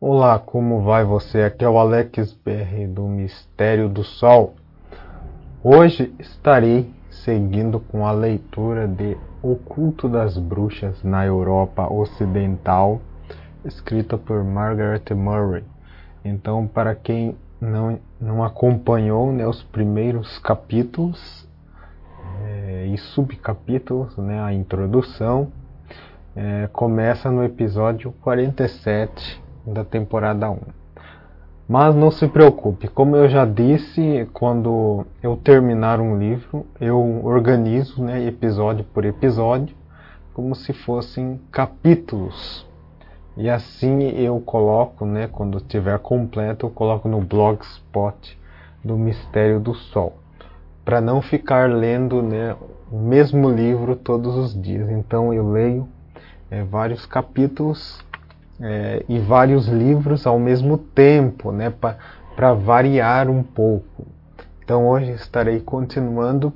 Olá, como vai você? Aqui é o Alex BR do Mistério do Sol. Hoje estarei seguindo com a leitura de O Culto das Bruxas na Europa Ocidental, escrita por Margaret Murray. Então, para quem não, não acompanhou né, os primeiros capítulos é, e subcapítulos, né, a introdução, é, começa no episódio 47 da temporada 1. Mas não se preocupe, como eu já disse, quando eu terminar um livro, eu organizo né, episódio por episódio, como se fossem capítulos. E assim eu coloco, né, quando estiver completo, eu coloco no blogspot do Mistério do Sol, para não ficar lendo né, o mesmo livro todos os dias. Então eu leio é, vários capítulos é, e vários livros ao mesmo tempo, né, para variar um pouco. Então hoje estarei continuando.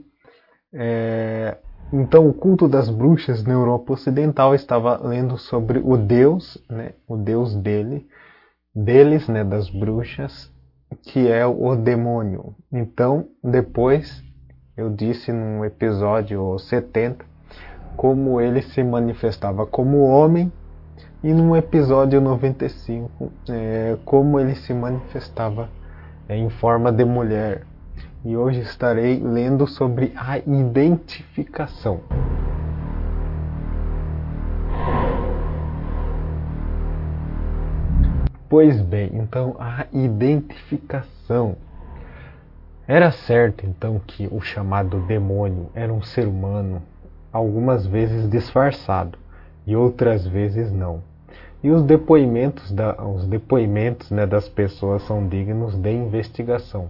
É, então o culto das bruxas na Europa Ocidental estava lendo sobre o Deus, né, o Deus dele, deles, né, das bruxas, que é o demônio. Então depois eu disse num episódio 70 como ele se manifestava como homem e no episódio 95 é, como ele se manifestava é, em forma de mulher. E hoje estarei lendo sobre a identificação. Pois bem, então a identificação. Era certo então que o chamado demônio era um ser humano, algumas vezes disfarçado e outras vezes não. E os depoimentos, da, os depoimentos né, das pessoas são dignos de investigação.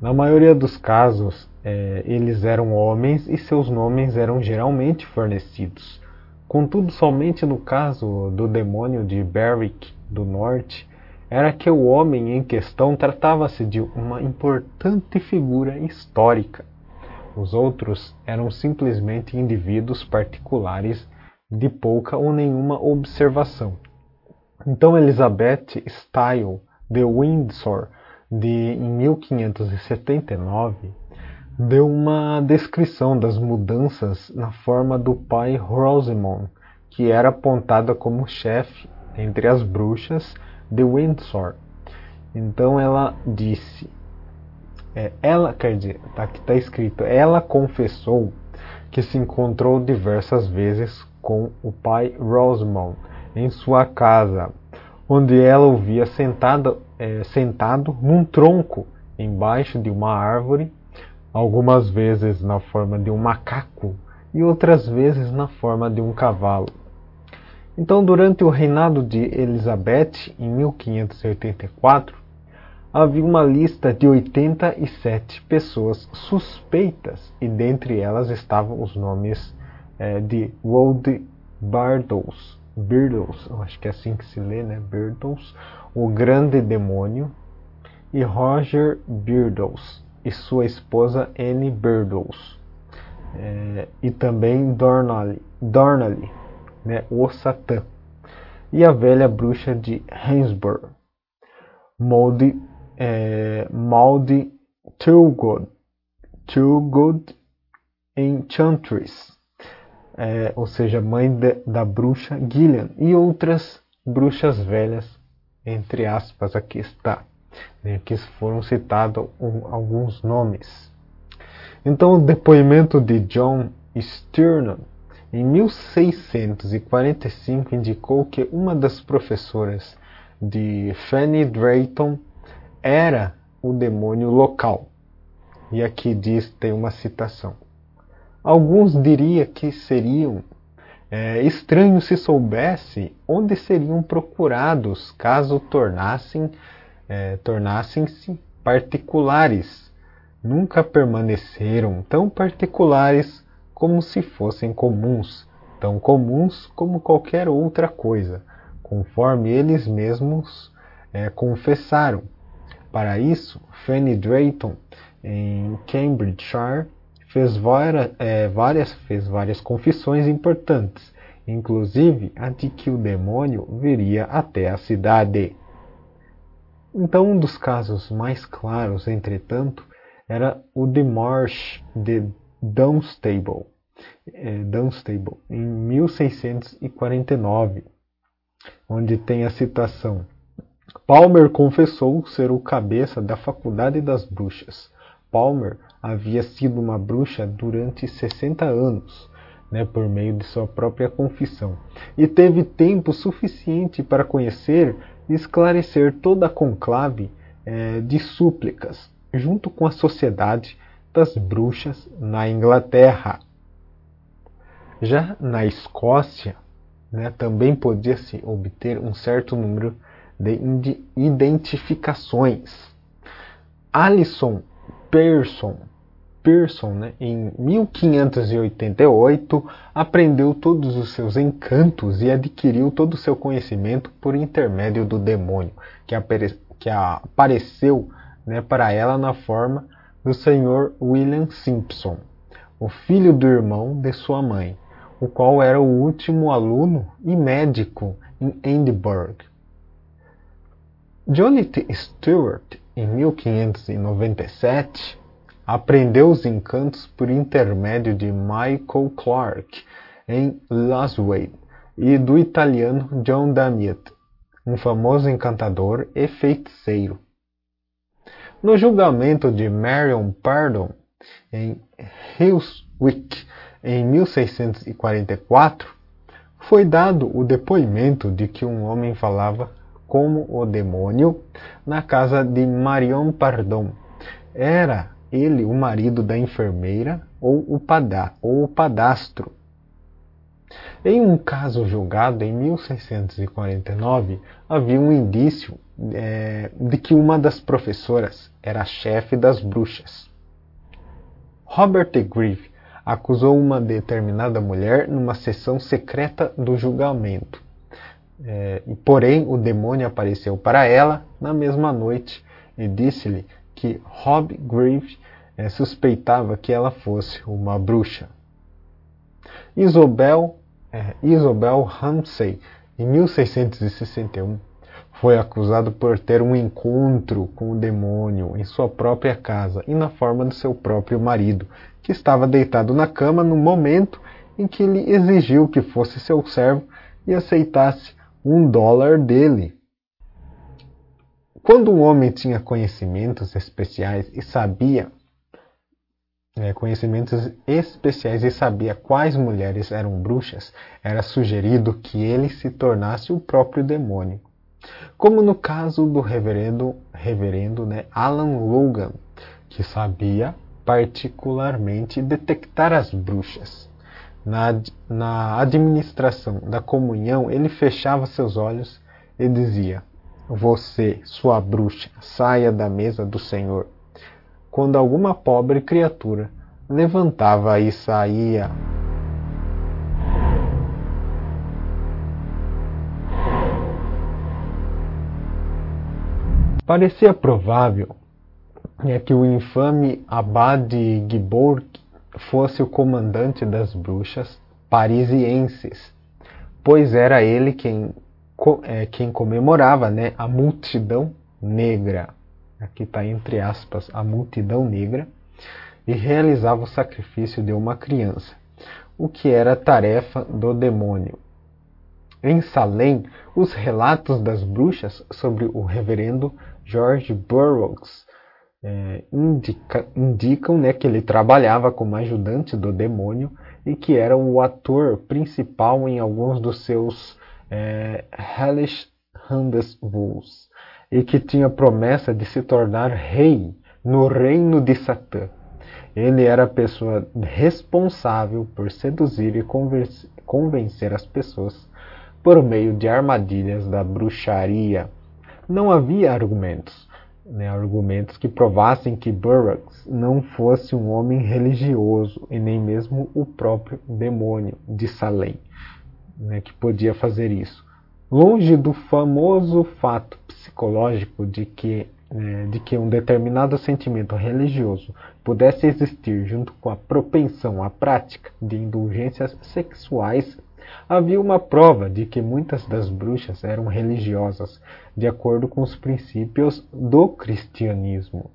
Na maioria dos casos, é, eles eram homens e seus nomes eram geralmente fornecidos. Contudo, somente no caso do demônio de Berwick do Norte, era que o homem em questão tratava-se de uma importante figura histórica. Os outros eram simplesmente indivíduos particulares de pouca ou nenhuma observação. Então Elizabeth Style de Windsor, de em 1579, deu uma descrição das mudanças na forma do pai Rosamond, que era apontada como chefe entre as bruxas de Windsor. Então ela disse, é, ela quer dizer, tá, aqui está escrito, ela confessou que se encontrou diversas vezes com o pai Rosamond em sua casa, onde ela o via é, sentado num tronco embaixo de uma árvore, algumas vezes na forma de um macaco e outras vezes na forma de um cavalo. Então, durante o reinado de Elizabeth, em 1584, havia uma lista de 87 pessoas suspeitas e dentre elas estavam os nomes é, de Wold Bardos, Birdos, acho que é assim que se lê, né? Birdos, o grande demônio, e Roger Birdos e sua esposa Anne Birdos, é, e também Dornally, né? o Satã, e a velha bruxa de Hensburg, Molde, é, Maldi Tillgood, Tillgood Enchantress, é, ou seja, mãe de, da bruxa Gillian, e outras bruxas velhas, entre aspas, aqui está. Né, aqui foram citados um, alguns nomes. Então, o depoimento de John Stiernan, em 1645, indicou que uma das professoras de Fanny Drayton era o demônio local. E aqui diz, tem uma citação. Alguns diriam que seriam é, estranhos se soubesse onde seriam procurados caso tornassem é, tornassem-se particulares. Nunca permaneceram tão particulares como se fossem comuns, tão comuns como qualquer outra coisa, conforme eles mesmos é, confessaram. Para isso, Fanny Drayton, em Cambridgeshire, fez várias, é, várias, fez várias confissões importantes, inclusive a de que o demônio viria até a cidade. Então, um dos casos mais claros, entretanto, era o de Marsh de Dunstable, é, Dunstable em 1649, onde tem a citação: Palmer confessou ser o cabeça da Faculdade das Bruxas. Palmer havia sido uma bruxa durante 60 anos, né, por meio de sua própria confissão, e teve tempo suficiente para conhecer e esclarecer toda a conclave é, de súplicas, junto com a sociedade das bruxas na Inglaterra. Já na Escócia, né, também podia-se obter um certo número de identificações. Alison Pearson, Pearson né, em 1588, aprendeu todos os seus encantos e adquiriu todo o seu conhecimento por intermédio do demônio, que, apare que apareceu né, para ela na forma do Sr. William Simpson, o filho do irmão de sua mãe, o qual era o último aluno e médico em Edinburgh. Jonathan Stewart, em 1597, aprendeu os encantos por intermédio de Michael Clark em Laswell e do italiano John Damiet, um famoso encantador e feiticeiro. No julgamento de Marion Pardon em Hillswick em 1644, foi dado o depoimento de que um homem falava como o demônio na casa de Marion Pardon. Era ele o marido da enfermeira ou o, padá, ou o padastro. Em um caso julgado em 1649, havia um indício é, de que uma das professoras era chefe das bruxas. Robert Grieve acusou uma determinada mulher numa sessão secreta do julgamento. É, porém, o demônio apareceu para ela na mesma noite e disse-lhe que Rob Grieve é, suspeitava que ela fosse uma bruxa. Isobel, é, Isobel Ramsay, em 1661, foi acusado por ter um encontro com o demônio em sua própria casa e na forma do seu próprio marido, que estava deitado na cama no momento em que ele exigiu que fosse seu servo e aceitasse um dólar dele. Quando um homem tinha conhecimentos especiais e sabia é, conhecimentos especiais e sabia quais mulheres eram bruxas, era sugerido que ele se tornasse o próprio demônio. Como no caso do reverendo, reverendo né, Alan Logan, que sabia particularmente detectar as bruxas. Na, na administração da comunhão, ele fechava seus olhos e dizia: Você, sua bruxa, saia da mesa do Senhor. Quando alguma pobre criatura levantava e saía, parecia provável é que o infame Abade Giborg fosse o comandante das bruxas parisienses, pois era ele quem, é, quem comemorava né, a multidão negra, aqui está entre aspas, a multidão negra, e realizava o sacrifício de uma criança, o que era tarefa do demônio. Em Salem, os relatos das bruxas sobre o reverendo George Burroughs é, indica, indicam né, que ele trabalhava como ajudante do demônio e que era o ator principal em alguns dos seus é, Hellish Rendezvous e que tinha promessa de se tornar rei no reino de Satã. Ele era a pessoa responsável por seduzir e convencer as pessoas por meio de armadilhas da bruxaria. Não havia argumentos né, argumentos que provassem que Burroughs não fosse um homem religioso e nem mesmo o próprio demônio de Salem, né, que podia fazer isso. Longe do famoso fato psicológico de que, né, de que um determinado sentimento religioso pudesse existir junto com a propensão à prática de indulgências sexuais havia uma prova de que muitas das bruxas eram religiosas, de acordo com os princípios do cristianismo.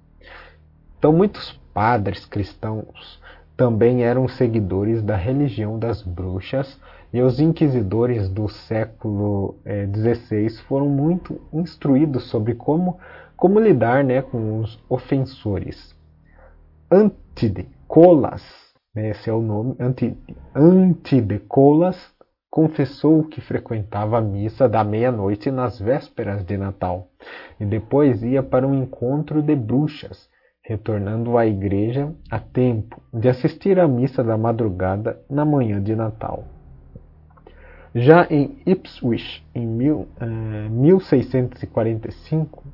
Então, muitos padres cristãos também eram seguidores da religião das bruxas, e os inquisidores do século XVI eh, foram muito instruídos sobre como, como lidar né, com os ofensores. Antide Colas, né, esse é o nome, Antide Colas, confessou que frequentava a missa da meia-noite nas vésperas de Natal e depois ia para um encontro de bruxas, retornando à igreja a tempo de assistir à missa da madrugada na manhã de Natal. Já em Ipswich, em mil, 1645, eh,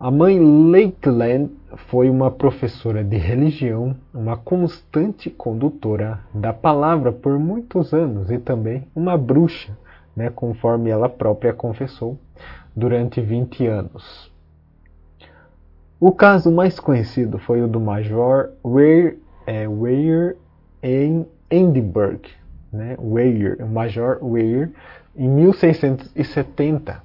a mãe Lakeland foi uma professora de religião, uma constante condutora da palavra por muitos anos e também uma bruxa, né, conforme ela própria confessou, durante 20 anos. O caso mais conhecido foi o do Major Weir, é, Weir em Edinburgh, né, Weir, o Major Weir, em 1670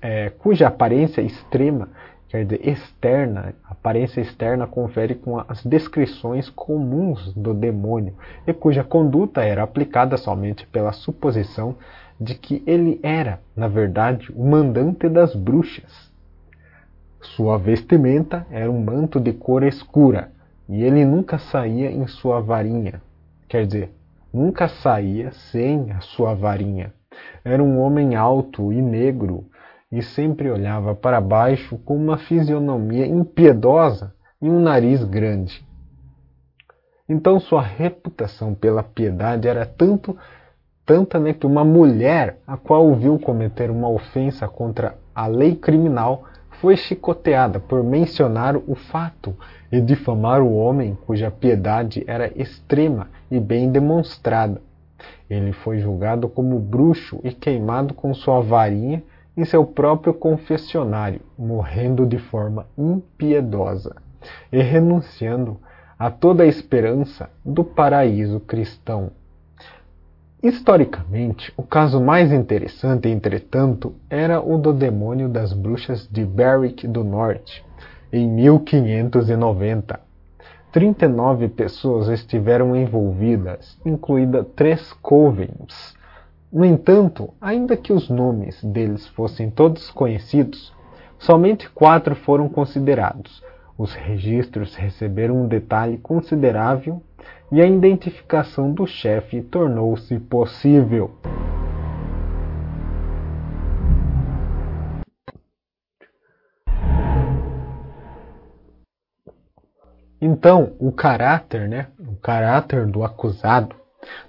é, cuja aparência extrema, quer dizer, externa, aparência externa confere com as descrições comuns do demônio e cuja conduta era aplicada somente pela suposição de que ele era, na verdade, o mandante das bruxas. Sua vestimenta era um manto de cor escura e ele nunca saía em sua varinha, quer dizer, nunca saía sem a sua varinha. Era um homem alto e negro, e sempre olhava para baixo com uma fisionomia impiedosa e um nariz grande. Então sua reputação pela piedade era tanto tanta né, que uma mulher a qual o viu cometer uma ofensa contra a lei criminal foi chicoteada por mencionar o fato e difamar o homem cuja piedade era extrema e bem demonstrada. Ele foi julgado como bruxo e queimado com sua varinha em seu próprio confessionário, morrendo de forma impiedosa e renunciando a toda a esperança do paraíso cristão. Historicamente, o caso mais interessante, entretanto, era o do demônio das bruxas de Berwick do Norte, em 1590. 39 pessoas estiveram envolvidas, incluída três covens, no entanto, ainda que os nomes deles fossem todos conhecidos, somente quatro foram considerados. Os registros receberam um detalhe considerável e a identificação do chefe tornou-se possível. Então, o caráter, né, o caráter do acusado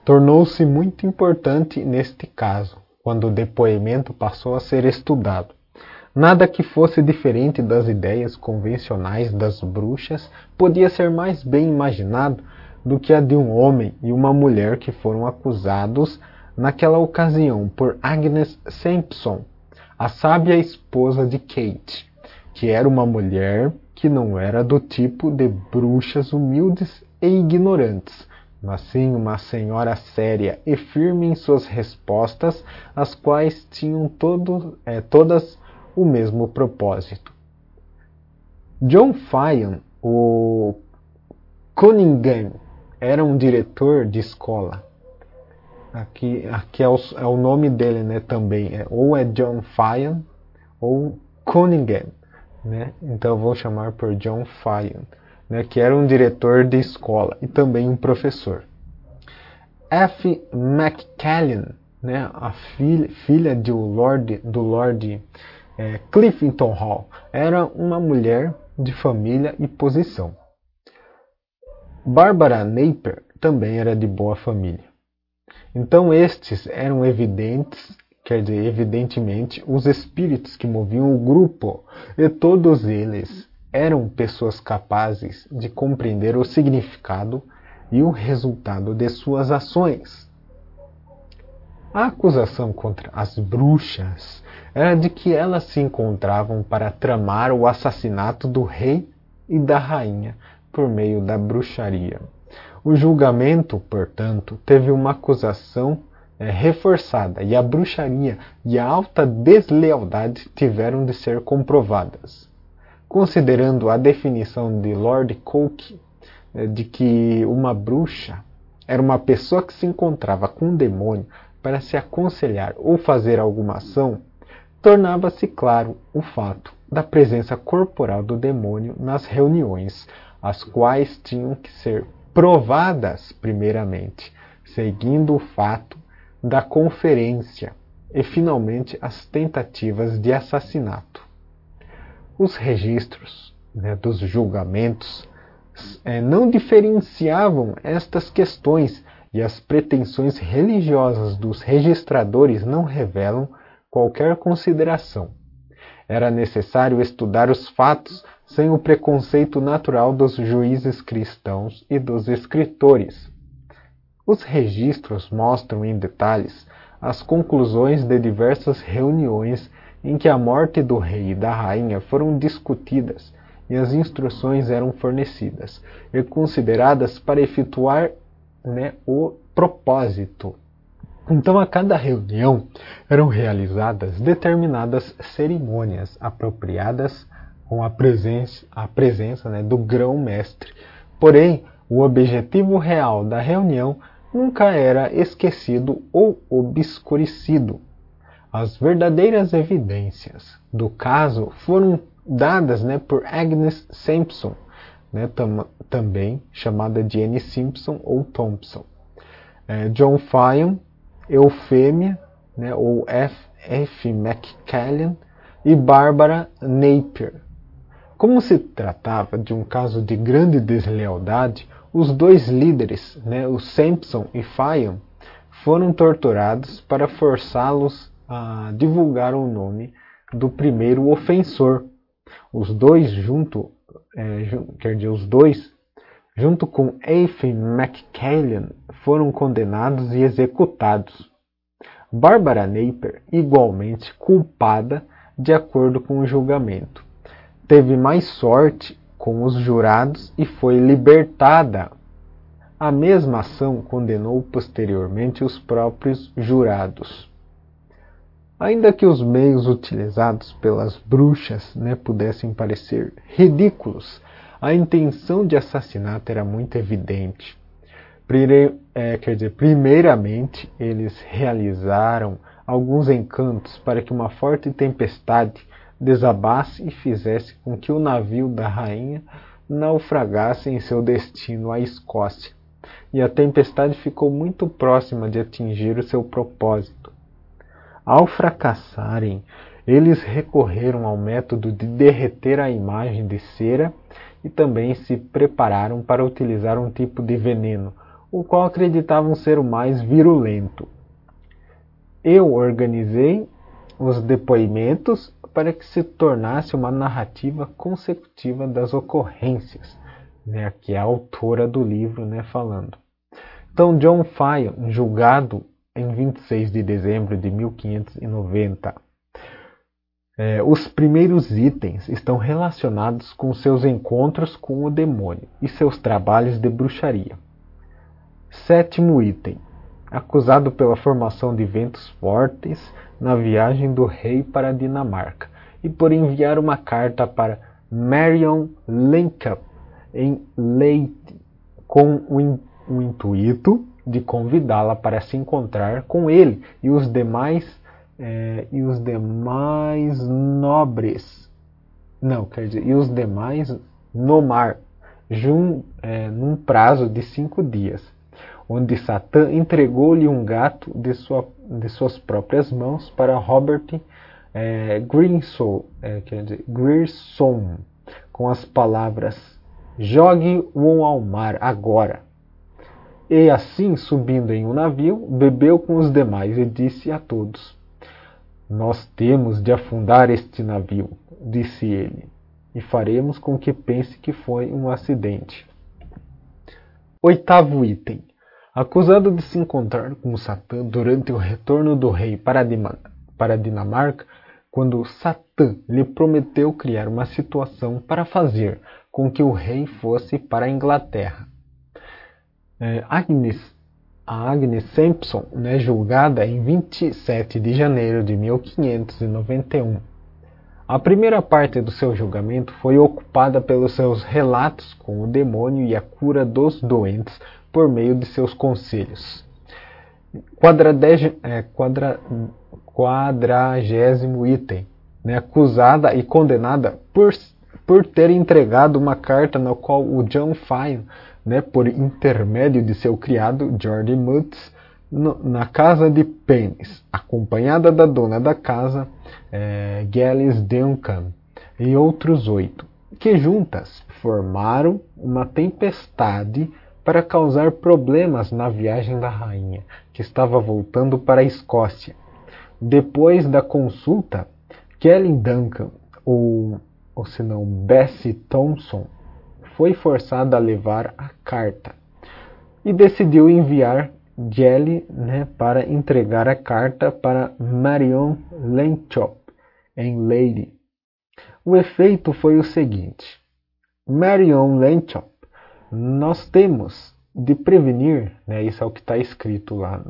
tornou-se muito importante neste caso, quando o depoimento passou a ser estudado. Nada que fosse diferente das ideias convencionais das bruxas podia ser mais bem imaginado do que a de um homem e uma mulher que foram acusados naquela ocasião por Agnes Sampson, a sábia esposa de Kate, que era uma mulher que não era do tipo de bruxas humildes e ignorantes, mas sim uma senhora séria e firme em suas respostas, as quais tinham todo, é, todas o mesmo propósito. John Fyon, o Cunningham, era um diretor de escola. Aqui, aqui é, o, é o nome dele né, também. É, ou é John Fyon ou Cunningham. Né? Então vou chamar por John Fyon né, que era um diretor de escola e também um professor. F. McCallan, né, a filha, filha do Lord, do Lord é, Cliffington Hall, era uma mulher de família e posição. Barbara Napier também era de boa família. Então estes eram evidentes, quer dizer, evidentemente, os espíritos que moviam o grupo, e todos eles eram pessoas capazes de compreender o significado e o resultado de suas ações. A acusação contra as bruxas era de que elas se encontravam para tramar o assassinato do rei e da rainha por meio da bruxaria. O julgamento, portanto, teve uma acusação é, reforçada e a bruxaria e a alta deslealdade tiveram de ser comprovadas. Considerando a definição de Lord Coke é, de que uma bruxa era uma pessoa que se encontrava com um demônio para se aconselhar ou fazer alguma ação, tornava-se claro o fato da presença corporal do demônio nas reuniões, as quais tinham que ser provadas primeiramente, seguindo o fato da conferência e finalmente as tentativas de assassinato. Os registros né, dos julgamentos é, não diferenciavam estas questões e as pretensões religiosas dos registradores não revelam qualquer consideração. Era necessário estudar os fatos sem o preconceito natural dos juízes cristãos e dos escritores. Os registros mostram em detalhes as conclusões de diversas reuniões em que a morte do rei e da rainha foram discutidas e as instruções eram fornecidas e consideradas para efetuar né, o propósito. Então, a cada reunião eram realizadas determinadas cerimônias apropriadas com a presença, a presença né, do grão-mestre. Porém, o objetivo real da reunião nunca era esquecido ou obscurecido. As verdadeiras evidências do caso foram dadas né, por Agnes Simpson, né, tam, também chamada de Anne Simpson ou Thompson. É, John Fyon, Eufêmia, né, ou F. F. McCallan, e Barbara Napier. Como se tratava de um caso de grande deslealdade, os dois líderes, né, o Simpson e Fyon, foram torturados para forçá-los a divulgar o nome do primeiro ofensor. Os dois junto, é, quer dizer, os dois, junto com Ethan McCallan, foram condenados e executados. Barbara Napier, igualmente culpada de acordo com o julgamento, teve mais sorte com os jurados e foi libertada. A mesma ação condenou posteriormente os próprios jurados. Ainda que os meios utilizados pelas bruxas né, pudessem parecer ridículos, a intenção de assassinato era muito evidente. Prime, é, quer dizer, primeiramente, eles realizaram alguns encantos para que uma forte tempestade desabasse e fizesse com que o navio da rainha naufragasse em seu destino à Escócia. E a tempestade ficou muito próxima de atingir o seu propósito. Ao fracassarem, eles recorreram ao método de derreter a imagem de cera e também se prepararam para utilizar um tipo de veneno, o qual acreditavam ser o mais virulento. Eu organizei os depoimentos para que se tornasse uma narrativa consecutiva das ocorrências, né, aqui é a autora do livro né, falando. Então, John Fyon, julgado em 26 de dezembro de 1590. É, os primeiros itens estão relacionados com seus encontros com o demônio e seus trabalhos de bruxaria. Sétimo item: acusado pela formação de ventos fortes na viagem do rei para a Dinamarca e por enviar uma carta para Marion Lincoln em Leite com o intuito de convidá-la para se encontrar com ele e os demais é, e os demais nobres, não, quer dizer, e os demais no mar, jun, é, num prazo de cinco dias, onde Satã entregou-lhe um gato de, sua, de, suas próprias mãos para Robert é, Greensoul, é, dizer, Grierson, com as palavras: Jogue-o ao mar agora e assim, subindo em um navio, bebeu com os demais e disse a todos: Nós temos de afundar este navio, disse ele, e faremos com que pense que foi um acidente. Oitavo item. Acusado de se encontrar com Satã durante o retorno do rei para, Dinamarca, quando Satã lhe prometeu criar uma situação para fazer com que o rei fosse para a Inglaterra é, Agnes, a Agnes Sampson, né, julgada em 27 de janeiro de 1591. A primeira parte do seu julgamento foi ocupada pelos seus relatos com o demônio e a cura dos doentes por meio de seus conselhos. é, quadra, quadragésimo item, né, acusada e condenada por, por ter entregado uma carta na qual o John Fine, né, por intermédio de seu criado George Mutz, no, na casa de Pennis, acompanhada da dona da casa, é, Duncan, e outros oito, que juntas formaram uma tempestade para causar problemas na viagem da rainha, que estava voltando para a Escócia. Depois da consulta, Kelly Duncan, ou, ou se não Bessie Thompson, foi forçada a levar a carta e decidiu enviar Jelly né, para entregar a carta para Marion Lenchop, em Lady. O efeito foi o seguinte: Marion Lenchop, nós temos de prevenir, né, isso é o que está escrito lá.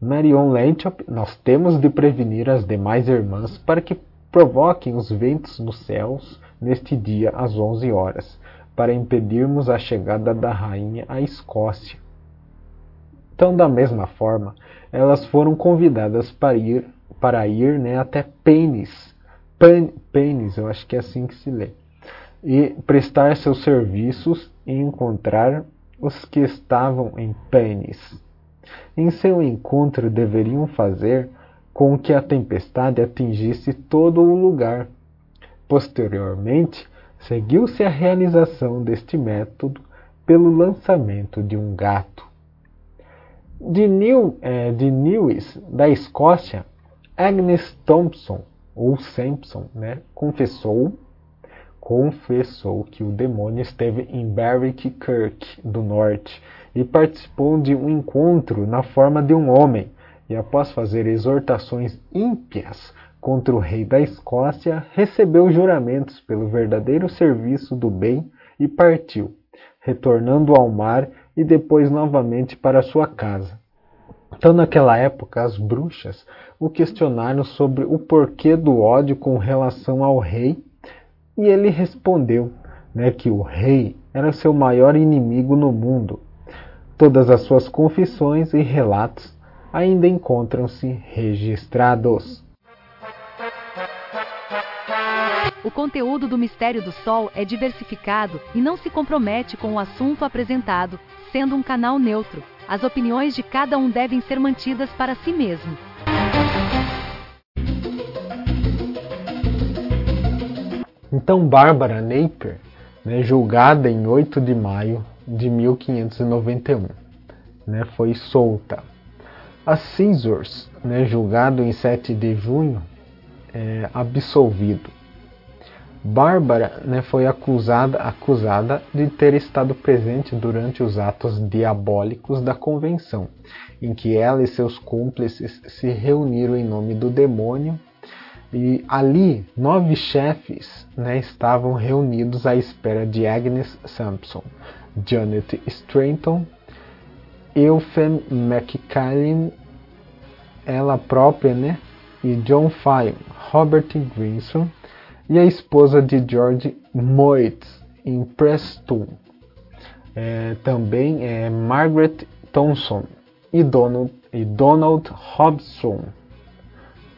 Marion Lenchop, nós temos de prevenir as demais irmãs para que provoquem os ventos nos céus neste dia às 11 horas, para impedirmos a chegada da rainha à Escócia então, da mesma forma, elas foram convidadas para ir, para ir né, até Penis, Penis, eu acho que é assim que se lê, e prestar seus serviços e encontrar os que estavam em Penis. Em seu encontro, deveriam fazer com que a tempestade atingisse todo o lugar. Posteriormente, seguiu-se a realização deste método pelo lançamento de um gato. De, New, é, de Lewis, da Escócia, Agnes Thompson, ou Sampson, né, confessou, confessou que o demônio esteve em Berwick Kirk, do norte, e participou de um encontro na forma de um homem, e após fazer exortações ímpias contra o rei da Escócia, recebeu juramentos pelo verdadeiro serviço do bem e partiu, retornando ao mar e depois novamente para sua casa. Então, naquela época, as bruxas o questionaram sobre o porquê do ódio com relação ao rei, e ele respondeu né, que o rei era seu maior inimigo no mundo. Todas as suas confissões e relatos ainda encontram-se registrados. O conteúdo do Mistério do Sol é diversificado e não se compromete com o assunto apresentado, sendo um canal neutro. As opiniões de cada um devem ser mantidas para si mesmo. Então, Bárbara Napier, né, julgada em 8 de maio de 1591, né, foi solta. A Caesars, né, julgado em 7 de junho, é, absolvido. Bárbara né, foi acusada, acusada de ter estado presente durante os atos diabólicos da convenção, em que ela e seus cúmplices se reuniram em nome do demônio. E ali, nove chefes né, estavam reunidos à espera de Agnes Sampson, Janet Stranton, Euphem McCallum, ela própria, né, e John Fine, Robert Grinson, e a esposa de George Moitz, em Preston. É, também é Margaret Thompson e Donald, e Donald Hobson.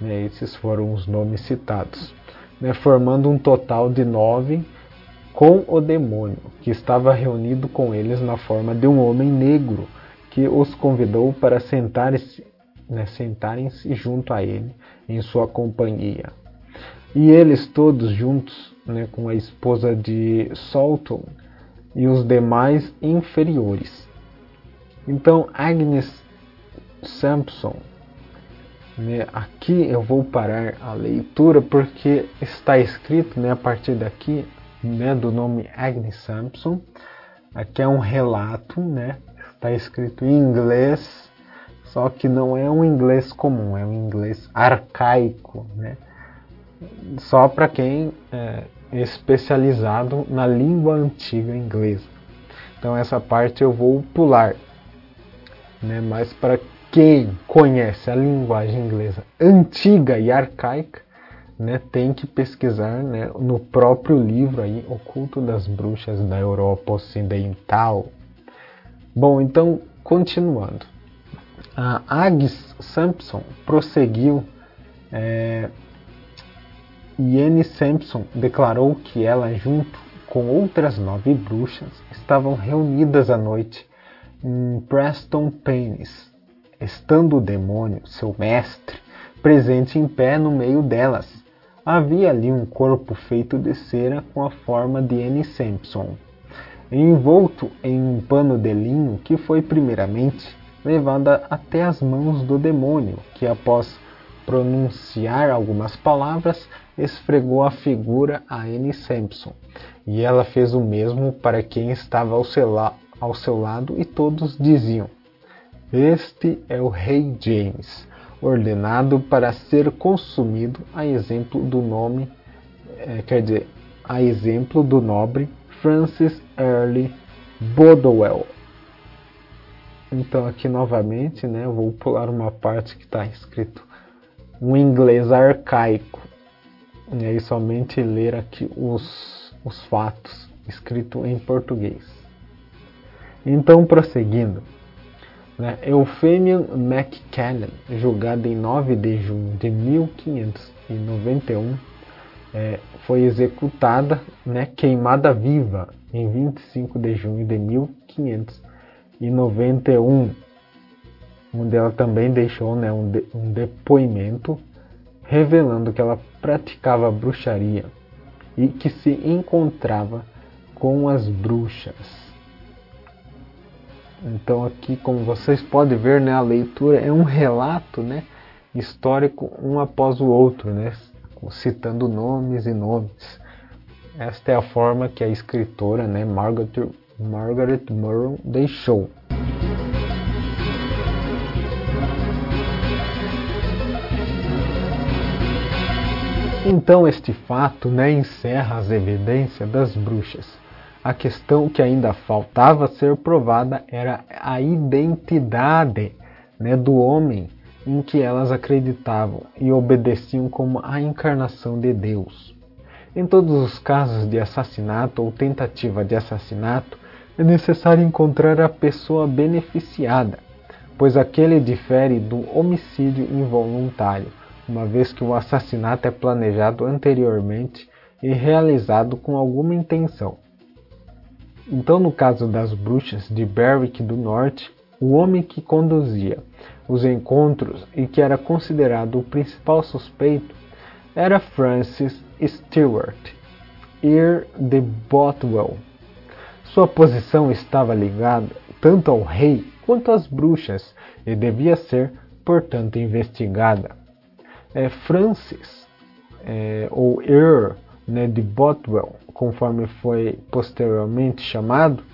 Né, esses foram os nomes citados, né, formando um total de nove com o demônio, que estava reunido com eles na forma de um homem negro, que os convidou para sentarem-se né, sentarem junto a ele em sua companhia. E eles todos juntos, né, com a esposa de Solton e os demais inferiores. Então, Agnes Sampson, né, aqui eu vou parar a leitura porque está escrito né, a partir daqui né, do nome Agnes Sampson. Aqui é um relato, né, está escrito em inglês, só que não é um inglês comum, é um inglês arcaico, né? só para quem é especializado na língua antiga inglesa. Então essa parte eu vou pular. Né? Mas para quem conhece a linguagem inglesa antiga e arcaica, né, tem que pesquisar né, no próprio livro aí, O Culto das Bruxas da Europa Ocidental. Bom, então, continuando. A Agnes Sampson prosseguiu é, e Anne Sampson declarou que ela, junto com outras nove bruxas, estavam reunidas à noite em Preston Paynes, estando o demônio, seu mestre, presente em pé no meio delas. Havia ali um corpo feito de cera com a forma de Anne Sampson, envolto em um pano de linho que foi primeiramente levada até as mãos do demônio, que após pronunciar algumas palavras, esfregou a figura a Anne Sampson, e ela fez o mesmo para quem estava ao seu, ao seu lado, e todos diziam: Este é o Rei James, ordenado para ser consumido a exemplo do nome, é, quer dizer, a exemplo do nobre Francis Early Bodwell. Então aqui novamente, né, eu vou pular uma parte que está escrito um inglês arcaico. E aí somente ler aqui os, os fatos escrito em português. Então prosseguindo, né, Euphemian julgada em 9 de junho de 1591, é, foi executada, né, queimada viva em 25 de junho de 1591, onde ela também deixou né, um, de, um depoimento revelando que ela praticava bruxaria e que se encontrava com as bruxas. Então aqui, como vocês podem ver, né, a leitura é um relato, né, histórico um após o outro, né, citando nomes e nomes. Esta é a forma que a escritora, né, Margaret, Margaret Murrow, deixou. Então este fato né, encerra as evidências das bruxas. A questão que ainda faltava ser provada era a identidade né, do homem em que elas acreditavam e obedeciam como a encarnação de Deus. Em todos os casos de assassinato ou tentativa de assassinato, é necessário encontrar a pessoa beneficiada, pois aquele difere do homicídio involuntário uma vez que o assassinato é planejado anteriormente e realizado com alguma intenção. Então, no caso das bruxas de Berwick do Norte, o homem que conduzia os encontros e que era considerado o principal suspeito era Francis Stewart, Earl de Bothwell. Sua posição estava ligada tanto ao rei quanto às bruxas e devia ser, portanto, investigada é, Francis, é, ou Earl né, de Bothwell, conforme foi posteriormente chamado,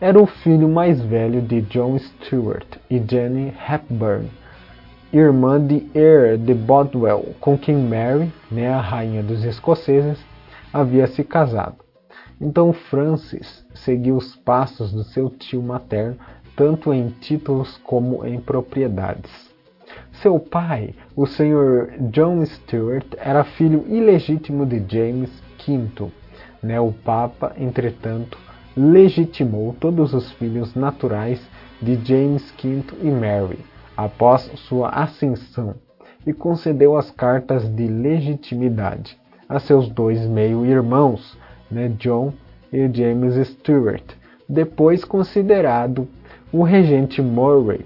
era o filho mais velho de John Stewart e Jenny Hepburn, irmã de Earl de Bothwell, com quem Mary, né, a rainha dos escoceses, havia se casado. Então Francis seguiu os passos do seu tio materno, tanto em títulos como em propriedades. Seu pai, o Sr. John Stuart, era filho ilegítimo de James V. Né? O Papa, entretanto, legitimou todos os filhos naturais de James V e Mary após sua ascensão e concedeu as cartas de legitimidade a seus dois meio-irmãos, né, John e James Stuart, depois considerado o regente Murray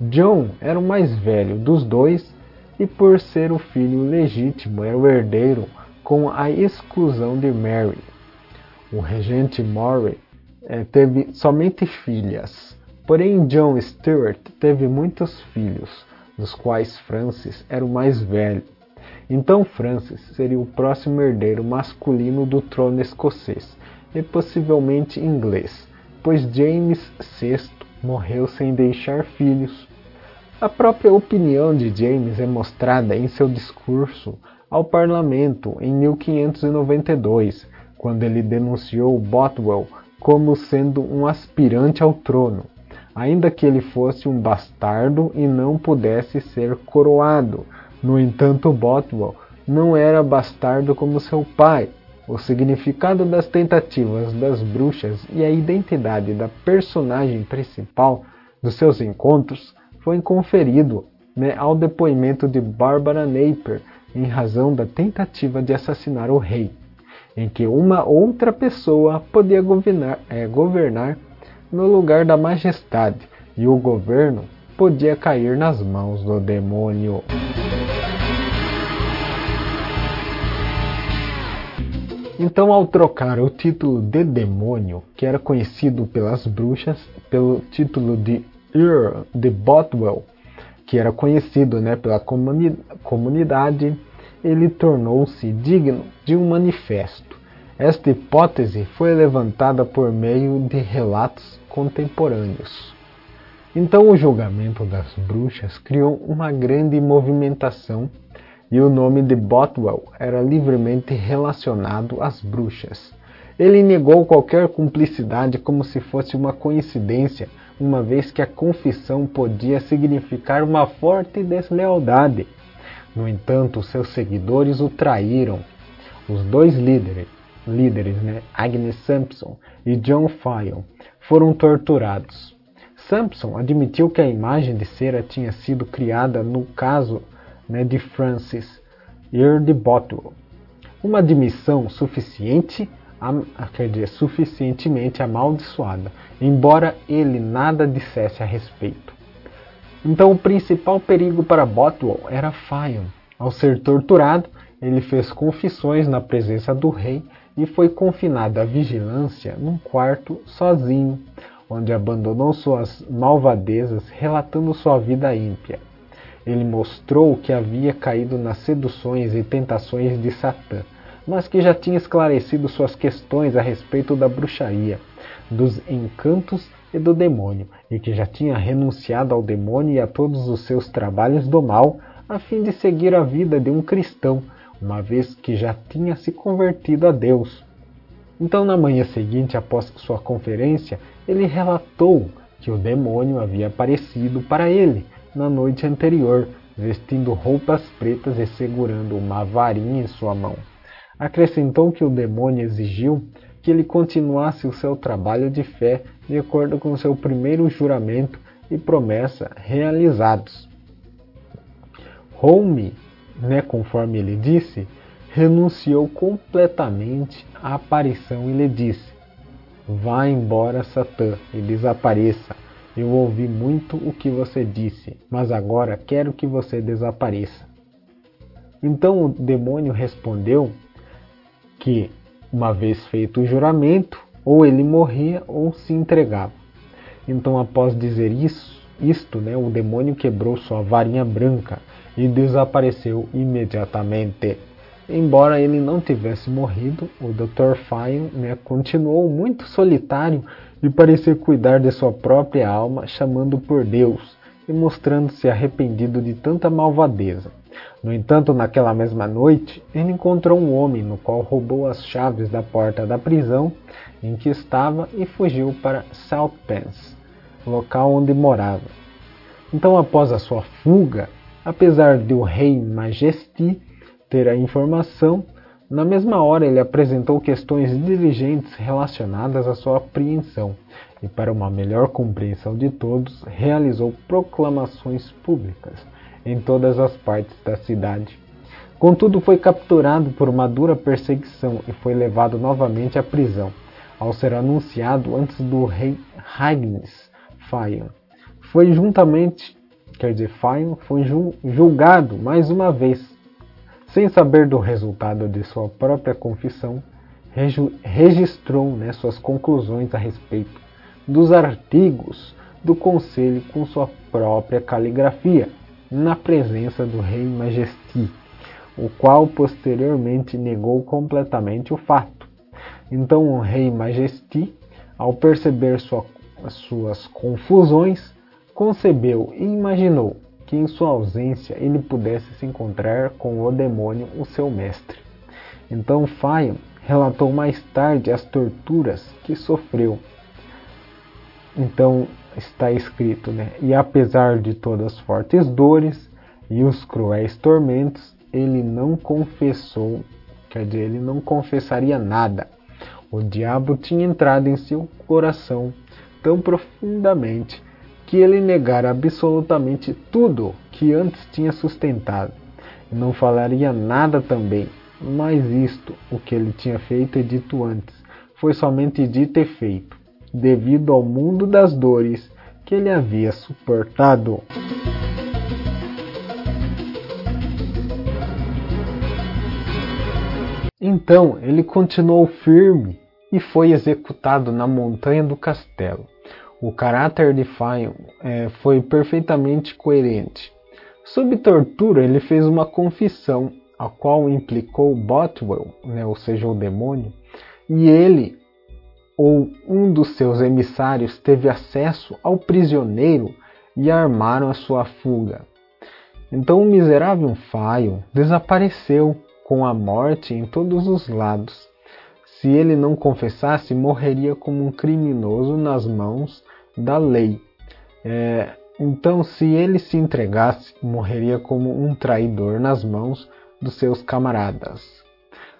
John era o mais velho dos dois e, por ser o filho legítimo, era o herdeiro com a exclusão de Mary. O regente Murray eh, teve somente filhas, porém John Stuart teve muitos filhos, dos quais Francis era o mais velho. Então Francis seria o próximo herdeiro masculino do trono escocês e possivelmente inglês, pois James VI morreu sem deixar filhos a própria opinião de James é mostrada em seu discurso ao parlamento em 1592, quando ele denunciou Bothwell como sendo um aspirante ao trono, ainda que ele fosse um bastardo e não pudesse ser coroado. No entanto, Bothwell não era bastardo como seu pai. O significado das tentativas das bruxas e a identidade da personagem principal dos seus encontros foi conferido né, ao depoimento de Barbara Napier em razão da tentativa de assassinar o rei, em que uma outra pessoa podia governar, é, governar no lugar da majestade e o governo podia cair nas mãos do demônio. Então, ao trocar o título de demônio, que era conhecido pelas bruxas, pelo título de Earl de Bothwell, que era conhecido né, pela comuni comunidade, ele tornou-se digno de um manifesto. Esta hipótese foi levantada por meio de relatos contemporâneos. Então, o julgamento das bruxas criou uma grande movimentação e o nome de Bothwell era livremente relacionado às bruxas. Ele negou qualquer cumplicidade como se fosse uma coincidência uma vez que a confissão podia significar uma forte deslealdade. No entanto, seus seguidores o traíram. Os dois líderes, líderes né, Agnes Sampson e John Fyon, foram torturados. Sampson admitiu que a imagem de cera tinha sido criada no caso né, de Francis Earl de Botwell, uma admissão suficiente quer dizer, suficientemente amaldiçoada, embora ele nada dissesse a respeito. Então, o principal perigo para Bothwell era Fion. Ao ser torturado, ele fez confissões na presença do rei e foi confinado à vigilância num quarto sozinho, onde abandonou suas malvadezas, relatando sua vida ímpia. Ele mostrou que havia caído nas seduções e tentações de Satã mas que já tinha esclarecido suas questões a respeito da bruxaria, dos encantos e do demônio, e que já tinha renunciado ao demônio e a todos os seus trabalhos do mal, a fim de seguir a vida de um cristão, uma vez que já tinha se convertido a Deus. Então, na manhã seguinte, após sua conferência, ele relatou que o demônio havia aparecido para ele na noite anterior, vestindo roupas pretas e segurando uma varinha em sua mão. Acrescentou que o demônio exigiu que ele continuasse o seu trabalho de fé de acordo com seu primeiro juramento e promessa realizados. Home, né, conforme ele disse, renunciou completamente à aparição e lhe disse: Vá embora, Satã, e desapareça. Eu ouvi muito o que você disse, mas agora quero que você desapareça. Então o demônio respondeu que, uma vez feito o juramento, ou ele morria ou se entregava. Então, após dizer isso, isto, né, o demônio quebrou sua varinha branca e desapareceu imediatamente. Embora ele não tivesse morrido, o Dr. Fine né, continuou muito solitário e parecia cuidar de sua própria alma, chamando por Deus e mostrando-se arrependido de tanta malvadeza. No entanto, naquela mesma noite, ele encontrou um homem no qual roubou as chaves da porta da prisão em que estava e fugiu para South Pens, local onde morava. Então, após a sua fuga, apesar de o rei Majesty ter a informação, na mesma hora ele apresentou questões diligentes relacionadas à sua apreensão e, para uma melhor compreensão de todos, realizou proclamações públicas em todas as partes da cidade. Contudo, foi capturado por uma dura perseguição e foi levado novamente à prisão, ao ser anunciado antes do rei Ragnis Fion. Foi juntamente, quer dizer, Fion foi julgado mais uma vez. Sem saber do resultado de sua própria confissão, registrou né, suas conclusões a respeito dos artigos do conselho com sua própria caligrafia na presença do rei Majesty, o qual posteriormente negou completamente o fato. Então o rei Majesty, ao perceber sua, suas confusões, concebeu e imaginou que em sua ausência ele pudesse se encontrar com o demônio, o seu mestre. Então Fayon relatou mais tarde as torturas que sofreu. Então está escrito, né? E apesar de todas as fortes dores e os cruéis tormentos, ele não confessou, quer dizer, ele não confessaria nada. O diabo tinha entrado em seu coração tão profundamente que ele negara absolutamente tudo que antes tinha sustentado. Não falaria nada também, mas isto, o que ele tinha feito e dito antes, foi somente dito e feito, devido ao mundo das dores que ele havia suportado. Então ele continuou firme e foi executado na montanha do castelo. O caráter de Fion é, foi perfeitamente coerente. Sob tortura, ele fez uma confissão, a qual implicou Botwell, né, ou seja, o demônio, e ele ou um dos seus emissários teve acesso ao prisioneiro e armaram a sua fuga. Então o miserável Faio desapareceu com a morte em todos os lados. Se ele não confessasse, morreria como um criminoso nas mãos da lei. É, então, se ele se entregasse, morreria como um traidor nas mãos dos seus camaradas.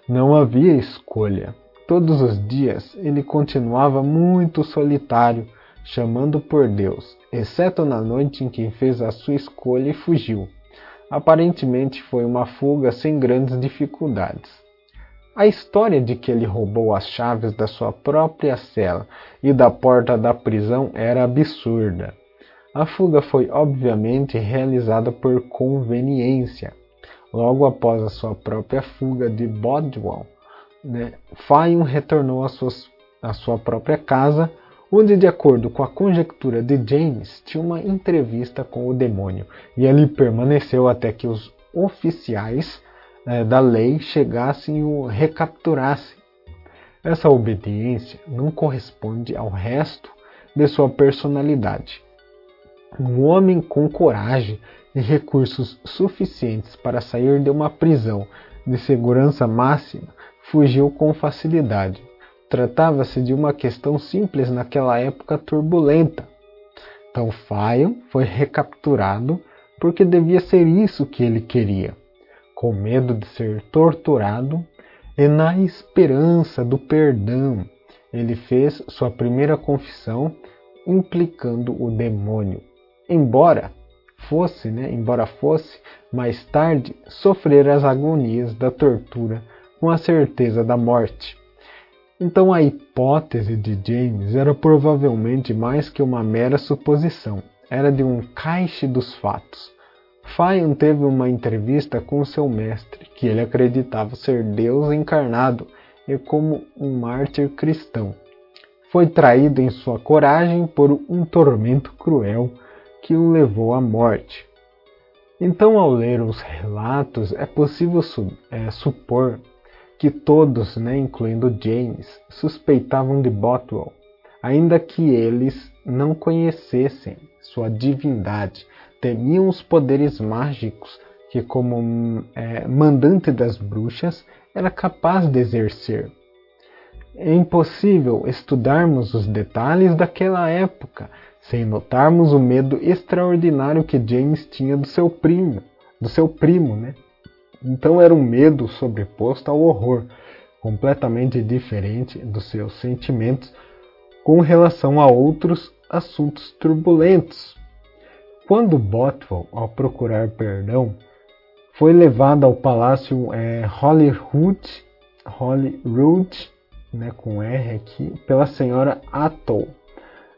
Não havia escolha. Todos os dias ele continuava muito solitário, chamando por Deus, exceto na noite em que fez a sua escolha e fugiu. Aparentemente foi uma fuga sem grandes dificuldades. A história de que ele roubou as chaves da sua própria cela e da porta da prisão era absurda. A fuga foi obviamente realizada por conveniência. Logo após a sua própria fuga de Bodwell, né, Fayon retornou à sua própria casa onde, de acordo com a conjectura de James, tinha uma entrevista com o demônio, e ele permaneceu até que os oficiais eh, da lei chegassem e o recapturassem. Essa obediência não corresponde ao resto de sua personalidade. Um homem com coragem e recursos suficientes para sair de uma prisão de segurança máxima fugiu com facilidade. Tratava-se de uma questão simples naquela época turbulenta. Então Fayon foi recapturado porque devia ser isso que ele queria. Com medo de ser torturado e na esperança do perdão, ele fez sua primeira confissão implicando o demônio. Embora fosse, né, embora fosse mais tarde sofrer as agonias da tortura com a certeza da morte. Então a hipótese de James era provavelmente mais que uma mera suposição, era de um caixe dos fatos. Fayon teve uma entrevista com seu mestre, que ele acreditava ser Deus encarnado e como um mártir cristão. Foi traído em sua coragem por um tormento cruel que o levou à morte. Então, ao ler os relatos, é possível su é, supor que todos, né, incluindo James, suspeitavam de Botwell, ainda que eles não conhecessem sua divindade, temiam os poderes mágicos que, como é, mandante das bruxas, era capaz de exercer. É impossível estudarmos os detalhes daquela época sem notarmos o medo extraordinário que James tinha do seu primo, do seu primo, né? Então era um medo sobreposto ao horror, completamente diferente dos seus sentimentos com relação a outros assuntos turbulentos. Quando Bothwell, ao procurar perdão, foi levado ao palácio é, Holyrood, Holyrood né, com R aqui, pela senhora Atholl,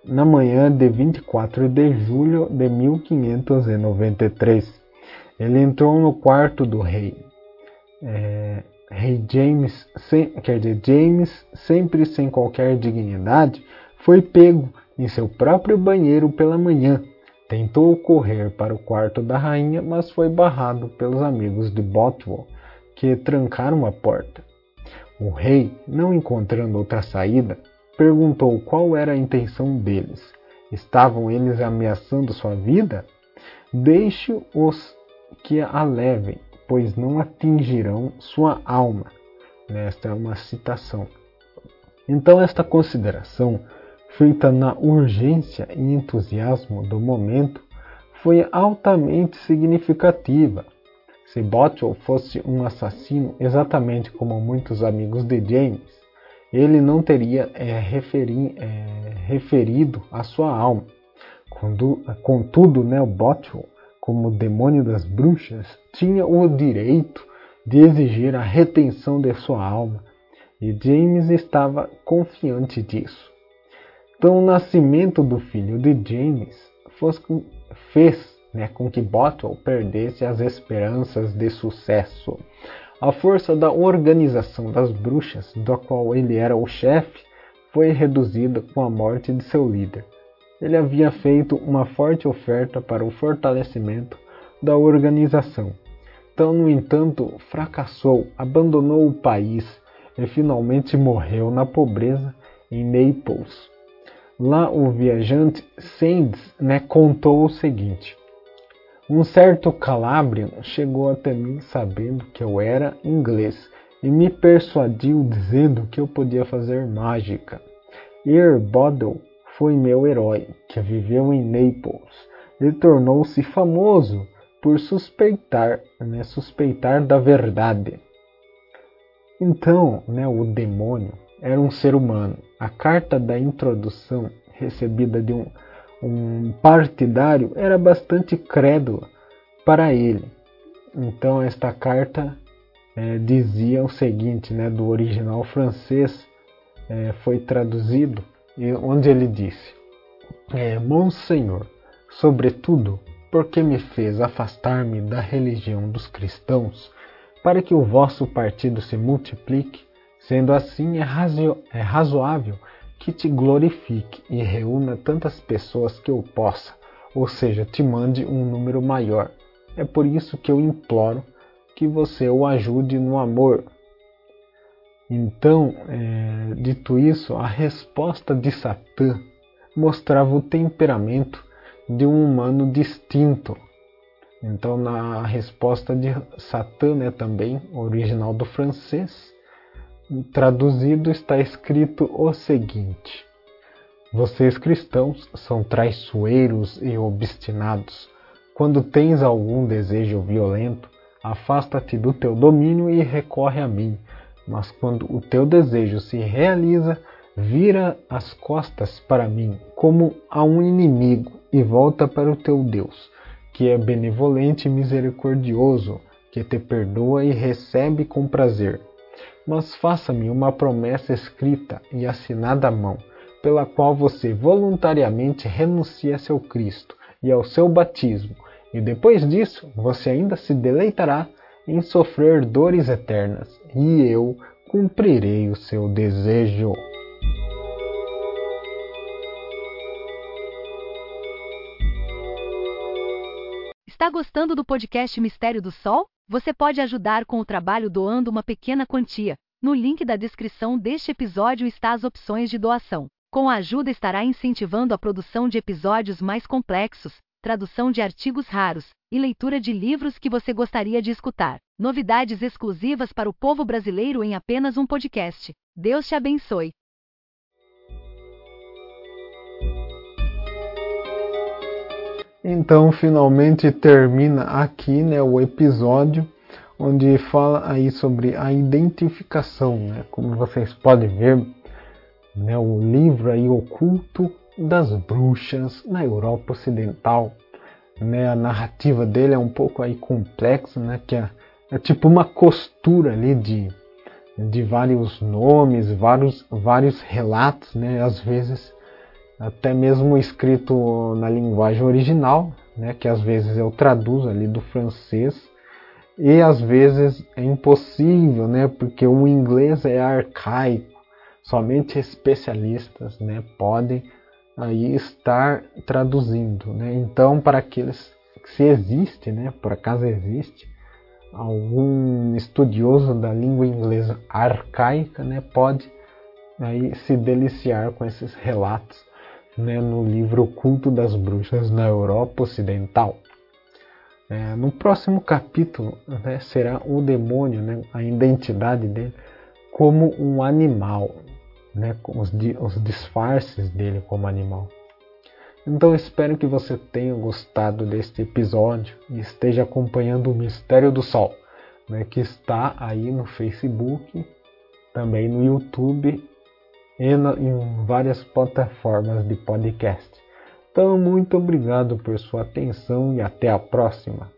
na manhã de 24 de julho de 1593. Ele entrou no quarto do rei. É, rei James, sem, quer dizer, James, sempre sem qualquer dignidade, foi pego em seu próprio banheiro pela manhã. Tentou correr para o quarto da rainha, mas foi barrado pelos amigos de Bothwell, que trancaram a porta. O rei, não encontrando outra saída, perguntou qual era a intenção deles. Estavam eles ameaçando sua vida? Deixe-os que a levem, pois não atingirão sua alma. Né? Esta é uma citação. Então, esta consideração, feita na urgência e entusiasmo do momento, foi altamente significativa. Se Botwell fosse um assassino, exatamente como muitos amigos de James, ele não teria é, referi, é, referido a sua alma. Contudo, né, Botwell, como demônio das bruxas, tinha o direito de exigir a retenção de sua alma, e James estava confiante disso. Então, o nascimento do filho de James fez né, com que Botwell perdesse as esperanças de sucesso. A força da organização das bruxas, da qual ele era o chefe, foi reduzida com a morte de seu líder. Ele havia feito uma forte oferta para o fortalecimento da organização. Então, no entanto, fracassou, abandonou o país e finalmente morreu na pobreza em Naples. Lá o viajante Sands né, contou o seguinte: Um certo Calabrian chegou até mim sabendo que eu era inglês e me persuadiu dizendo que eu podia fazer mágica. Earbodle foi meu herói, que viveu em Naples e tornou-se famoso por suspeitar, né, suspeitar da verdade. Então, né, o demônio era um ser humano. A carta da introdução recebida de um, um partidário era bastante crédula para ele. Então, esta carta é, dizia o seguinte, né, do original francês, é, foi traduzido, onde ele disse: é, Monsenhor, sobretudo porque me fez afastar-me da religião dos cristãos, para que o vosso partido se multiplique, sendo assim é, razo é razoável que te glorifique e reúna tantas pessoas que eu possa, ou seja, te mande um número maior. É por isso que eu imploro que você o ajude no amor. Então, é, dito isso, a resposta de Satã mostrava o temperamento de um humano distinto. Então, na resposta de Satã, né, também, original do francês, traduzido está escrito o seguinte: Vocês cristãos são traiçoeiros e obstinados. Quando tens algum desejo violento, afasta-te do teu domínio e recorre a mim. Mas quando o teu desejo se realiza, vira as costas para mim como a um inimigo e volta para o teu Deus, que é benevolente e misericordioso, que te perdoa e recebe com prazer. Mas faça-me uma promessa escrita e assinada à mão, pela qual você voluntariamente renuncia a seu Cristo e ao seu batismo, e depois disso você ainda se deleitará em sofrer dores eternas, e eu cumprirei o seu desejo. Está gostando do podcast Mistério do Sol? Você pode ajudar com o trabalho doando uma pequena quantia. No link da descrição deste episódio está as opções de doação. Com a ajuda estará incentivando a produção de episódios mais complexos, tradução de artigos raros e leitura de livros que você gostaria de escutar. Novidades exclusivas para o povo brasileiro em apenas um podcast. Deus te abençoe. Então, finalmente termina aqui né, o episódio onde fala aí sobre a identificação, né? Como vocês podem ver, né, o livro aí oculto das bruxas na Europa Ocidental, né? A narrativa dele é um pouco aí complexa, né? Que é, é tipo uma costura ali de de vários nomes, vários vários relatos, né? Às vezes até mesmo escrito na linguagem original, né, que às vezes eu traduzo ali do francês, e às vezes é impossível, né, porque o inglês é arcaico, somente especialistas né, podem aí estar traduzindo. Né? Então, para aqueles se existe, né, por acaso existe, algum estudioso da língua inglesa arcaica, né, pode aí se deliciar com esses relatos né, no livro Culto das Bruxas na Europa Ocidental. É, no próximo capítulo né, será o demônio, né, a identidade dele, como um animal, né, os, os disfarces dele como animal. Então espero que você tenha gostado deste episódio e esteja acompanhando o Mistério do Sol, né, que está aí no Facebook, também no YouTube e na, em várias plataformas de podcast. Então, muito obrigado por sua atenção e até a próxima.